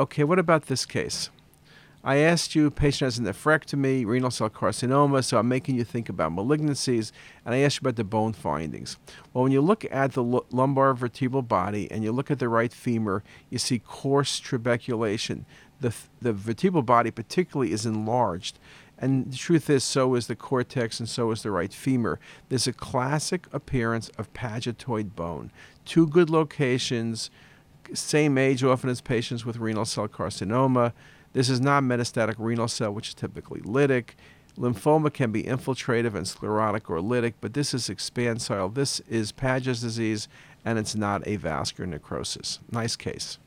Okay, what about this case? I asked you, patient has a nephrectomy, renal cell carcinoma, so I'm making you think about malignancies, and I asked you about the bone findings. Well, when you look at the l- lumbar vertebral body and you look at the right femur, you see coarse trabeculation. The, the vertebral body, particularly, is enlarged. And the truth is, so is the cortex and so is the right femur. There's a classic appearance of pagetoid bone. Two good locations, same age often as patients with renal cell carcinoma. This is not metastatic renal cell, which is typically lytic. Lymphoma can be infiltrative and sclerotic or lytic, but this is expansile. This is Paget's disease, and it's not avascular necrosis. Nice case.